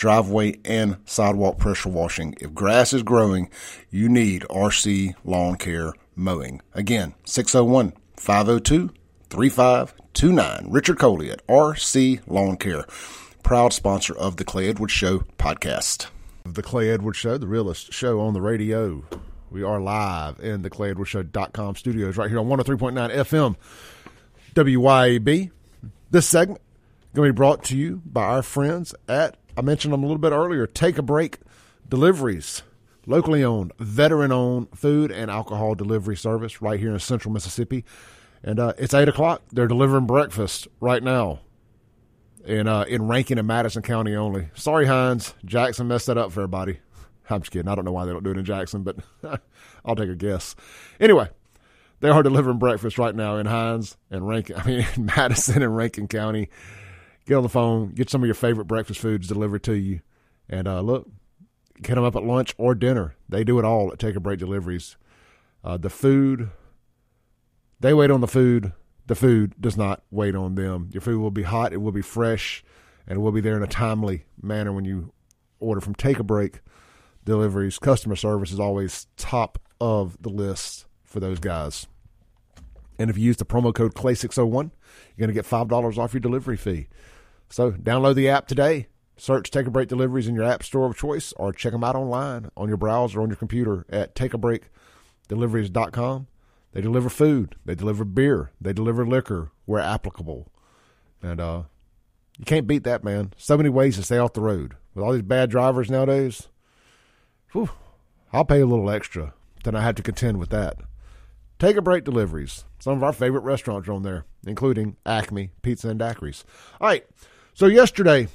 driveway and sidewalk pressure washing. If grass is growing, you need RC Lawn Care Mowing. Again, 601 502 3529. Richard Coley at RC Lawn Care, proud sponsor of the Clay Edwards Show podcast. The Clay Edwards Show, the realest show on the radio. We are live in the ClayEdwardsShow.com studios right here on 103.9 FM WYAB. This segment going to be brought to you by our friends at I mentioned them a little bit earlier. Take a break deliveries, locally owned, veteran owned food and alcohol delivery service right here in central Mississippi. And uh, it's 8 o'clock. They're delivering breakfast right now in, uh, in Rankin and Madison County only. Sorry, Hinds. Jackson messed that up for everybody. I'm just kidding. I don't know why they don't do it in Jackson, but I'll take a guess. Anyway, they are delivering breakfast right now in Hinds and Rankin, I mean, Madison and Rankin County get on the phone, get some of your favorite breakfast foods delivered to you, and uh, look, get them up at lunch or dinner. They do it all at Take a Break Deliveries. Uh, the food, they wait on the food. The food does not wait on them. Your food will be hot, it will be fresh, and it will be there in a timely manner when you order from Take a Break Deliveries. Customer service is always top of the list for those guys. And if you use the promo code CLAY601, you're going to get $5 off your delivery fee. So download the app today. Search Take a Break Deliveries in your app store of choice or check them out online on your browser on your computer at takeabreakdeliveries.com. They deliver food, they deliver beer, they deliver liquor where applicable. And uh, you can't beat that, man. So many ways to stay off the road. With all these bad drivers nowadays, whew, I'll pay a little extra than I have to contend with that. Take a break deliveries. Some of our favorite restaurants are on there, including Acme Pizza and Daiquiris. All right. So yesterday,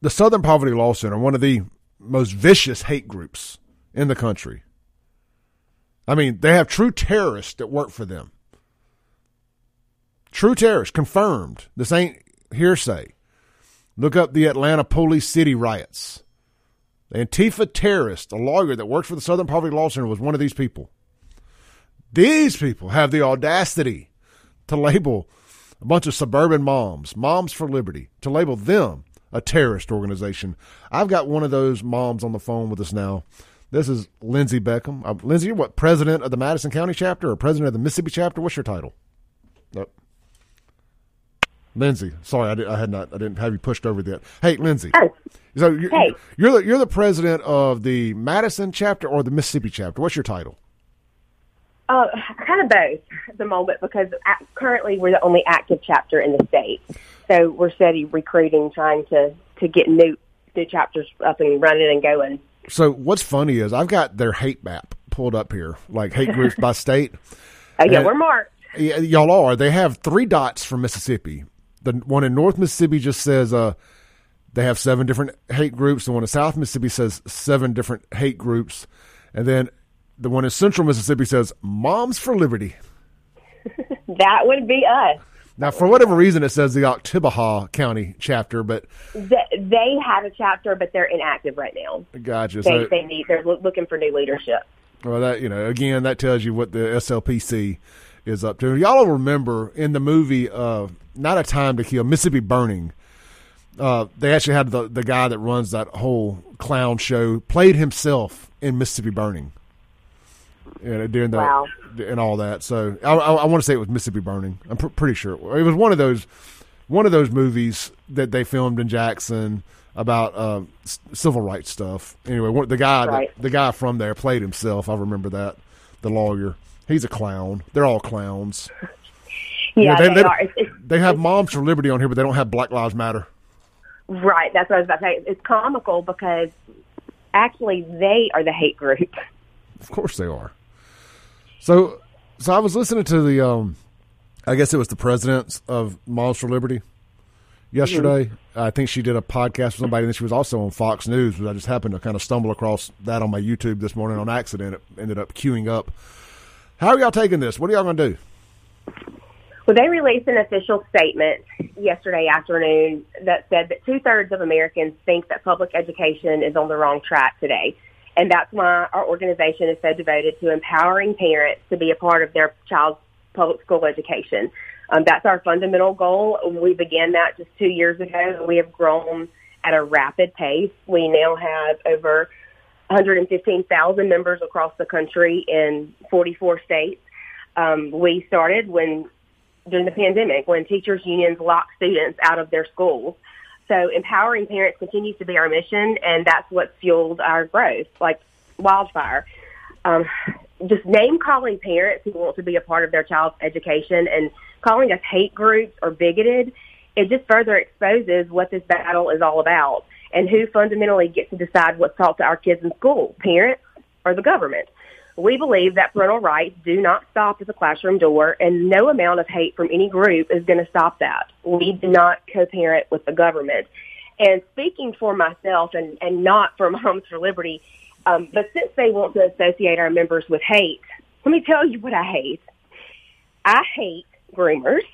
the Southern Poverty Law Center, one of the most vicious hate groups in the country. I mean, they have true terrorists that work for them. True terrorists, confirmed. This ain't hearsay. Look up the Atlanta Police City riots. Antifa terrorist, a lawyer that worked for the Southern Poverty Law Center, was one of these people. These people have the audacity to label a bunch of suburban moms, Moms for Liberty, to label them a terrorist organization. I've got one of those moms on the phone with us now. This is Lindsey Beckham. Uh, Lindsey, you're what, president of the Madison County chapter or president of the Mississippi chapter? What's your title? Nope. Lindsey, sorry, I, did, I had not, I didn't have you pushed over yet. Hey, Lindsey. Oh. So you're, hey. you're the you're the president of the Madison chapter or the Mississippi chapter. What's your title? Uh, kind of both at the moment because currently we're the only active chapter in the state. So we're steady recruiting, trying to to get new new chapters up and running and going. So what's funny is I've got their hate map pulled up here, like hate groups by state. Oh yeah, we're marked. Y'all are. They have three dots for Mississippi. The one in North Mississippi just says uh, they have seven different hate groups. The one in South Mississippi says seven different hate groups, and then the one in Central Mississippi says "Moms for Liberty." that would be us. Now, for whatever reason, it says the Oktibbeha County chapter, but they have a chapter, but they're inactive right now. Gotcha. They, so, they need they're looking for new leadership. Well, that you know, again, that tells you what the SLPC is up to. Y'all will remember in the movie uh, "Not a Time to Kill," Mississippi Burning. Uh, they actually had the the guy that runs that whole clown show played himself in Mississippi Burning. You during the wow. and all that. So I, I, I want to say it was Mississippi Burning. I'm pr- pretty sure it was. it was one of those one of those movies that they filmed in Jackson about uh, s- civil rights stuff. Anyway, one, the guy right. that, the guy from there played himself. I remember that. The lawyer. He's a clown. They're all clowns. Yeah, you know, they, they, they, are. It's, it's, they have Moms for Liberty on here, but they don't have Black Lives Matter. Right. That's what I was about to say. It's comical because actually they are the hate group. Of course they are. So, so I was listening to the, um, I guess it was the presidents of Moms for Liberty yesterday, I think she did a podcast with somebody, and she was also on Fox News. But I just happened to kind of stumble across that on my YouTube this morning on accident. It ended up queuing up. How are y'all taking this? What are y'all going to do? Well, they released an official statement yesterday afternoon that said that two thirds of Americans think that public education is on the wrong track today. And that's why our organization is so devoted to empowering parents to be a part of their child's public school education. Um, that's our fundamental goal. We began that just two years ago, and we have grown at a rapid pace. We now have over 115,000 members across the country in 44 states. Um, we started when during the pandemic when teachers unions locked students out of their schools. So empowering parents continues to be our mission, and that's what fueled our growth like wildfire. Um, just name calling parents who want to be a part of their child's education and calling us hate groups or bigoted, it just further exposes what this battle is all about and who fundamentally gets to decide what's taught to our kids in school, parents or the government. We believe that parental rights do not stop at the classroom door, and no amount of hate from any group is going to stop that. We do not co-parent with the government. And speaking for myself and, and not for Moms for Liberty, um, but since they want to associate our members with hate, let me tell you what I hate. I hate groomers.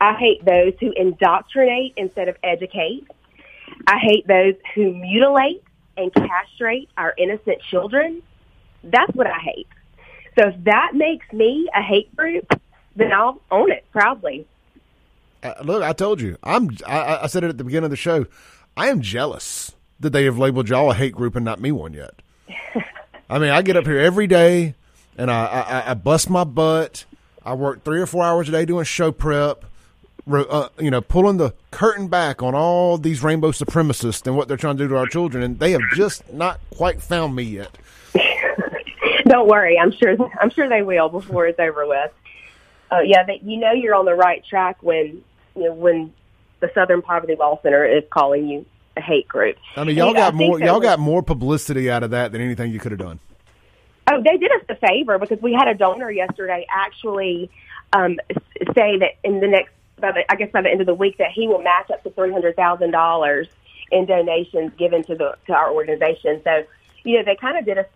I hate those who indoctrinate instead of educate. I hate those who mutilate and castrate our innocent children. That's what I hate. So if that makes me a hate group, then I'll own it proudly. Uh, look, I told you. I'm. I, I, said it at the beginning of the show. I am jealous that they have labeled y'all a hate group and not me one yet. I mean, I get up here every day and I, I, I bust my butt. I work three or four hours a day doing show prep. Uh, you know, pulling the curtain back on all these rainbow supremacists and what they're trying to do to our children, and they have just not quite found me yet. Don't worry, I'm sure I'm sure they will before it's over with. Uh, yeah, you know you're on the right track when you know when the Southern Poverty Law Center is calling you a hate group. I mean, y'all got more y'all was, got more publicity out of that than anything you could have done. Oh, they did us a favor because we had a donor yesterday actually um, say that in the next, by the, I guess by the end of the week, that he will match up to three hundred thousand dollars in donations given to the to our organization. So, you know, they kind of did us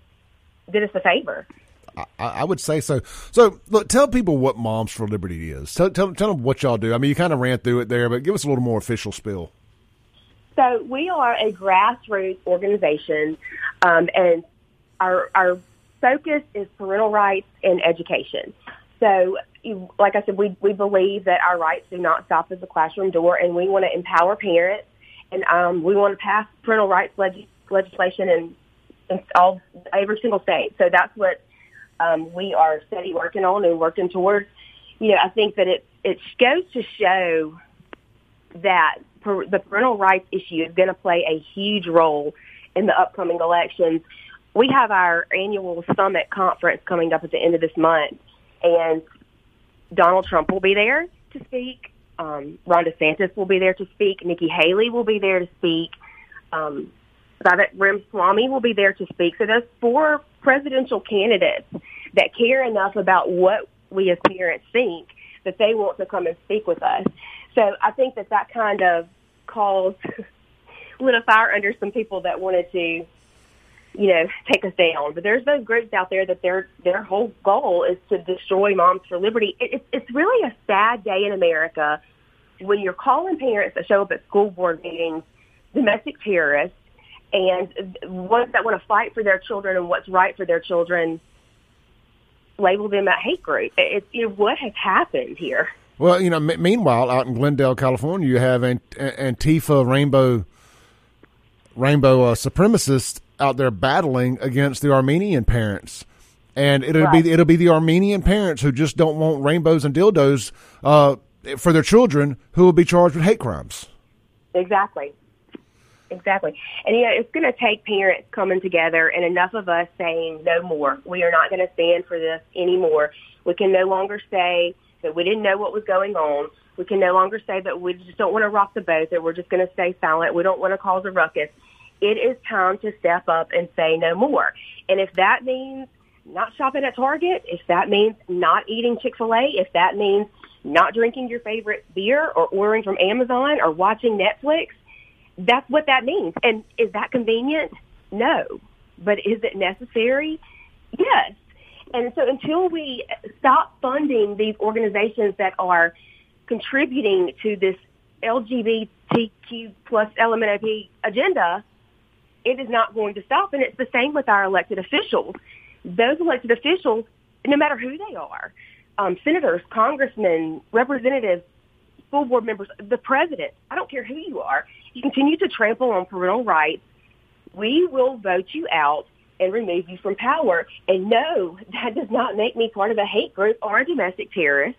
did us a favor. I, I, would say so. So, look, tell people what Moms for Liberty is. Tell, tell, tell them what y'all do. I mean, you kind of ran through it there, but give us a little more official spill. So, we are a grassroots organization, um, and our our focus is parental rights and education. So, like I said, we we believe that our rights do not stop at the classroom door, and we want to empower parents, and um, we want to pass parental rights leg- legislation in all every single state. So that's what um, we are steady working on and working towards. You know, I think that it it goes to show that per, the parental rights issue is going to play a huge role in the upcoming elections. We have our annual summit conference coming up at the end of this month, and Donald Trump will be there to speak. Um, Ron DeSantis will be there to speak. Nikki Haley will be there to speak. Um, Vivek Ramaswamy will be there to speak. So those four presidential candidates that care enough about what we as parents think that they want to come and speak with us. So I think that that kind of caused lit a fire under some people that wanted to, you know, take us down. But there's those groups out there that their their whole goal is to destroy Moms for Liberty. It, it's it's really a sad day in America when you're calling parents that show up at school board meetings domestic terrorists and ones that want to fight for their children and what's right for their children label them a hate group. It's you know, what has happened here. Well, you know, m- meanwhile, out in Glendale, California, you have Ant- Antifa rainbow rainbow uh, supremacists out there battling against the Armenian parents. And it'll right. be it'll be the Armenian parents who just don't want rainbows and dildos uh, for their children who will be charged with hate crimes. Exactly. Exactly. And, you know, it's going to take parents coming together and enough of us saying no more. We are not going to stand for this anymore. We can no longer say that we didn't know what was going on. We can no longer say that we just don't want to rock the boat, that we're just going to stay silent. We don't want to cause a ruckus. It is time to step up and say no more. And if that means not shopping at Target, if that means not eating Chick-fil-A, if that means not drinking your favorite beer or ordering from Amazon or watching Netflix, that's what that means. And is that convenient? No. But is it necessary? Yes. And so until we stop funding these organizations that are contributing to this LGBTQ plus LMNOP agenda, it is not going to stop. And it's the same with our elected officials. Those elected officials, no matter who they are, um, senators, congressmen, representatives, school board members, the president, I don't care who you are, you continue to trample on parental rights, we will vote you out and remove you from power. And no, that does not make me part of a hate group or a domestic terrorist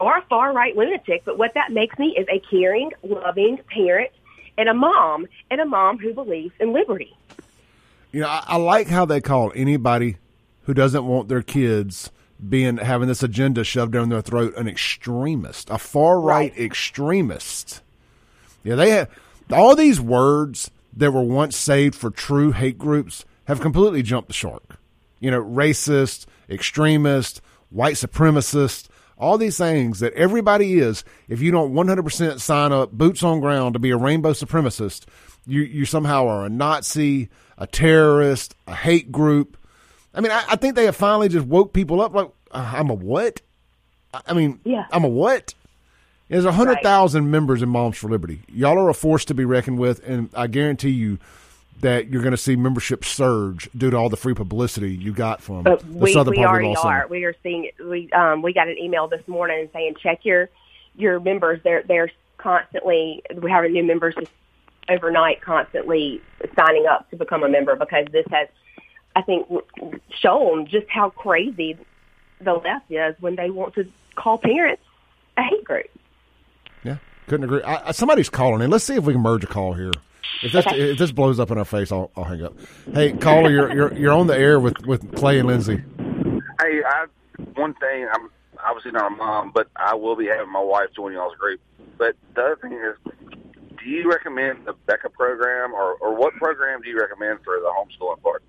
or a far right lunatic. But what that makes me is a caring, loving parent and a mom and a mom who believes in liberty. You know, I, I like how they call anybody who doesn't want their kids being having this agenda shoved down their throat an extremist, a far right, right. extremist. Yeah, they have all these words that were once saved for true hate groups have completely jumped the shark. You know, racist, extremist, white supremacist, all these things that everybody is. If you don't 100% sign up, boots on ground to be a rainbow supremacist, you, you somehow are a Nazi, a terrorist, a hate group. I mean, I, I think they have finally just woke people up. Like, uh, I'm a what? I mean, yeah. I'm a what? There's a hundred thousand right. members in Moms for Liberty. Y'all are a force to be reckoned with, and I guarantee you that you're going to see membership surge due to all the free publicity you got from but the we, southern we already are. We are seeing we um, we got an email this morning saying check your your members. They're they're constantly we're having new members just overnight, constantly signing up to become a member because this has I think shown just how crazy the left is when they want to call parents a hate group. Yeah, couldn't agree. I, somebody's calling in. Let's see if we can merge a call here. If this okay. if this blows up in our face, I'll, I'll hang up. Hey, caller, you're you're you're on the air with, with Clay and Lindsey. Hey, I one thing I'm obviously not a mom, but I will be having my wife join y'all's group. But the other thing is, do you recommend the Abeka program, or or what program do you recommend for the homeschooling part?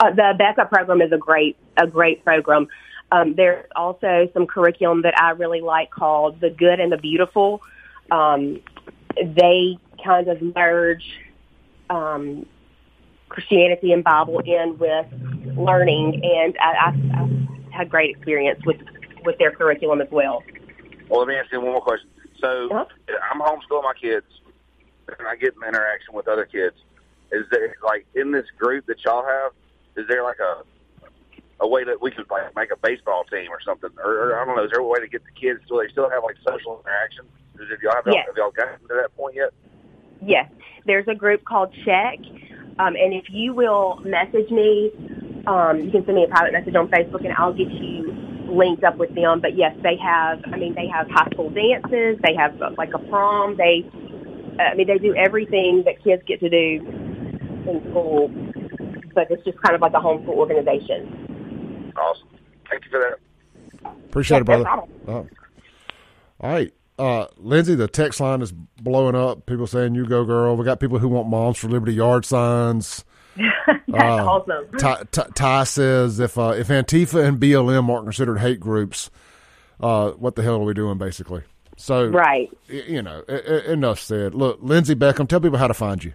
Uh, the Abeka program is a great a great program. Um, there's also some curriculum that I really like called the Good and the Beautiful. Um, they kind of merge um, Christianity and Bible in with learning, and I, I, I had great experience with with their curriculum as well. Well, let me ask you one more question. So uh-huh. I'm homeschooling my kids, and I get an interaction with other kids. Is there like in this group that y'all have? Is there like a a way that we could like make a baseball team or something, or, or I don't know. Is there a way to get the kids so they still have like social interaction? Have y'all have, yes. have y'all gotten to that point yet? Yes, there's a group called Check, um, and if you will message me, um, you can send me a private message on Facebook, and I'll get you linked up with them. But yes, they have. I mean, they have high school dances. They have uh, like a prom. They, uh, I mean, they do everything that kids get to do in school, but it's just kind of like a homeschool organization. Awesome. Thank you for that. Appreciate yeah, it, brother. No uh, all right. Uh, Lindsey, the text line is blowing up. People saying "You go, girl." We got people who want moms for Liberty yard signs. That's uh, awesome. Ty, Ty, Ty, says if uh, if Antifa and BLM aren't considered hate groups, uh, what the hell are we doing, basically? So, right, you know, enough said. Look, Lindsey Beckham, tell people how to find you.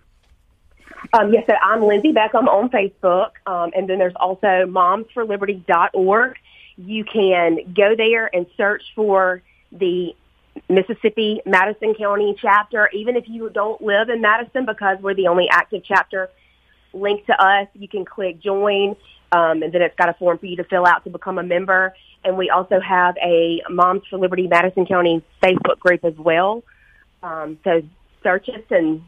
Um, yes, sir. I'm Lindsey Beckham on Facebook, um, and then there's also momsforliberty.org. You can go there and search for the Mississippi Madison County chapter. Even if you don't live in Madison, because we're the only active chapter linked to us, you can click join, um, and then it's got a form for you to fill out to become a member. And we also have a Moms for Liberty Madison County Facebook group as well. Um, so search us and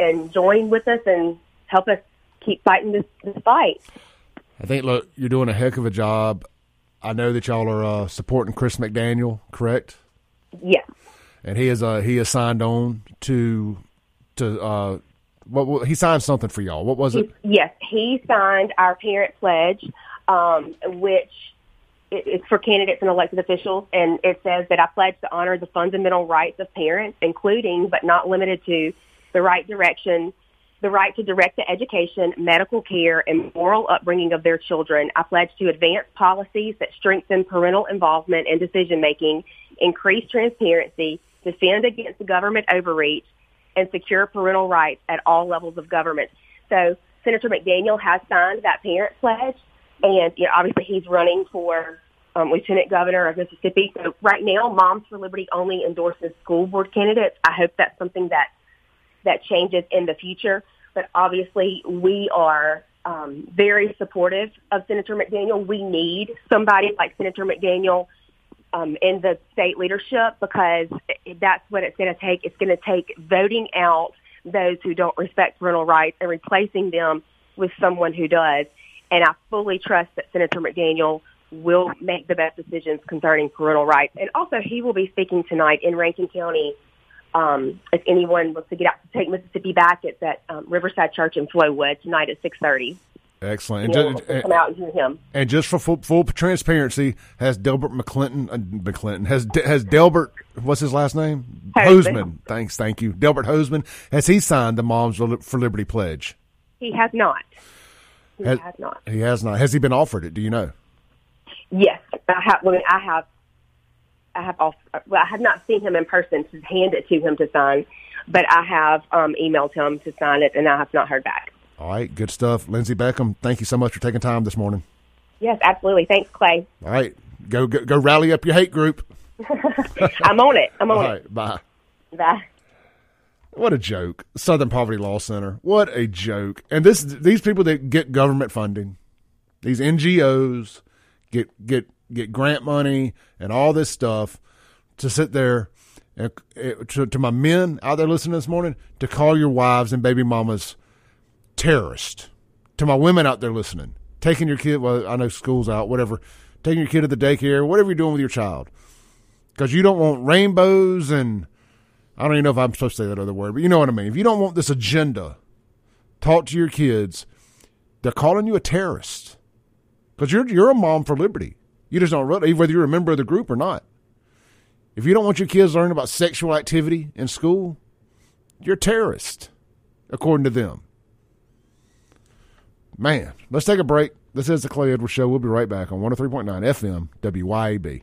and join with us and help us keep fighting this, this fight. I think look, you're doing a heck of a job. I know that y'all are uh, supporting Chris McDaniel, correct? Yes. And he is uh he is signed on to to uh what he signed something for y'all. What was it? He, yes, he signed our parent pledge, um, which it's for candidates and elected officials, and it says that I pledge to honor the fundamental rights of parents, including but not limited to the right direction, the right to direct the education, medical care, and moral upbringing of their children. I pledge to advance policies that strengthen parental involvement in decision making, increase transparency, defend against government overreach, and secure parental rights at all levels of government. So Senator McDaniel has signed that parent pledge, and you know, obviously he's running for um, Lieutenant Governor of Mississippi. So right now, Moms for Liberty only endorses school board candidates. I hope that's something that that changes in the future. But obviously, we are um, very supportive of Senator McDaniel. We need somebody like Senator McDaniel um, in the state leadership because that's what it's going to take. It's going to take voting out those who don't respect parental rights and replacing them with someone who does. And I fully trust that Senator McDaniel will make the best decisions concerning parental rights. And also, he will be speaking tonight in Rankin County. Um, if anyone wants to get out to take Mississippi back, it's at um, Riverside Church in Flowood tonight at six thirty. Excellent. And, just, and, come out and hear him. And just for full, full transparency, has Delbert McClinton, uh, McClinton has has Delbert, what's his last name? Hosemann. Hosemann. Thanks, thank you, Delbert Hosemann. Has he signed the Moms for Liberty pledge? He has not. He has, has not. He has not. Has he been offered it? Do you know? Yes, I have. Well, I have. I have. Off, well, I have not seen him in person to hand it to him to sign, but I have um, emailed him to sign it, and I have not heard back. All right, good stuff. Lindsey Beckham, thank you so much for taking time this morning. Yes, absolutely. Thanks, Clay. All right, go go, go rally up your hate group. I'm on it. I'm on All it. right, bye. Bye. What a joke. Southern Poverty Law Center. What a joke. And this these people that get government funding, these NGOs get get get grant money and all this stuff to sit there and eh, to, to my men out there listening this morning to call your wives and baby mamas terrorist. To my women out there listening, taking your kid, well, I know school's out, whatever, taking your kid to the daycare, whatever you're doing with your child. Because you don't want rainbows and I don't even know if I'm supposed to say that other word, but you know what I mean. If you don't want this agenda taught to your kids, they're calling you a terrorist. Because you're, you're a mom for liberty. You just don't, run whether you're a member of the group or not. If you don't want your kids learning about sexual activity in school, you're a terrorist, according to them. Man, let's take a break. This is the Clay Edwards Show. We'll be right back on 103.9 FM WYAB.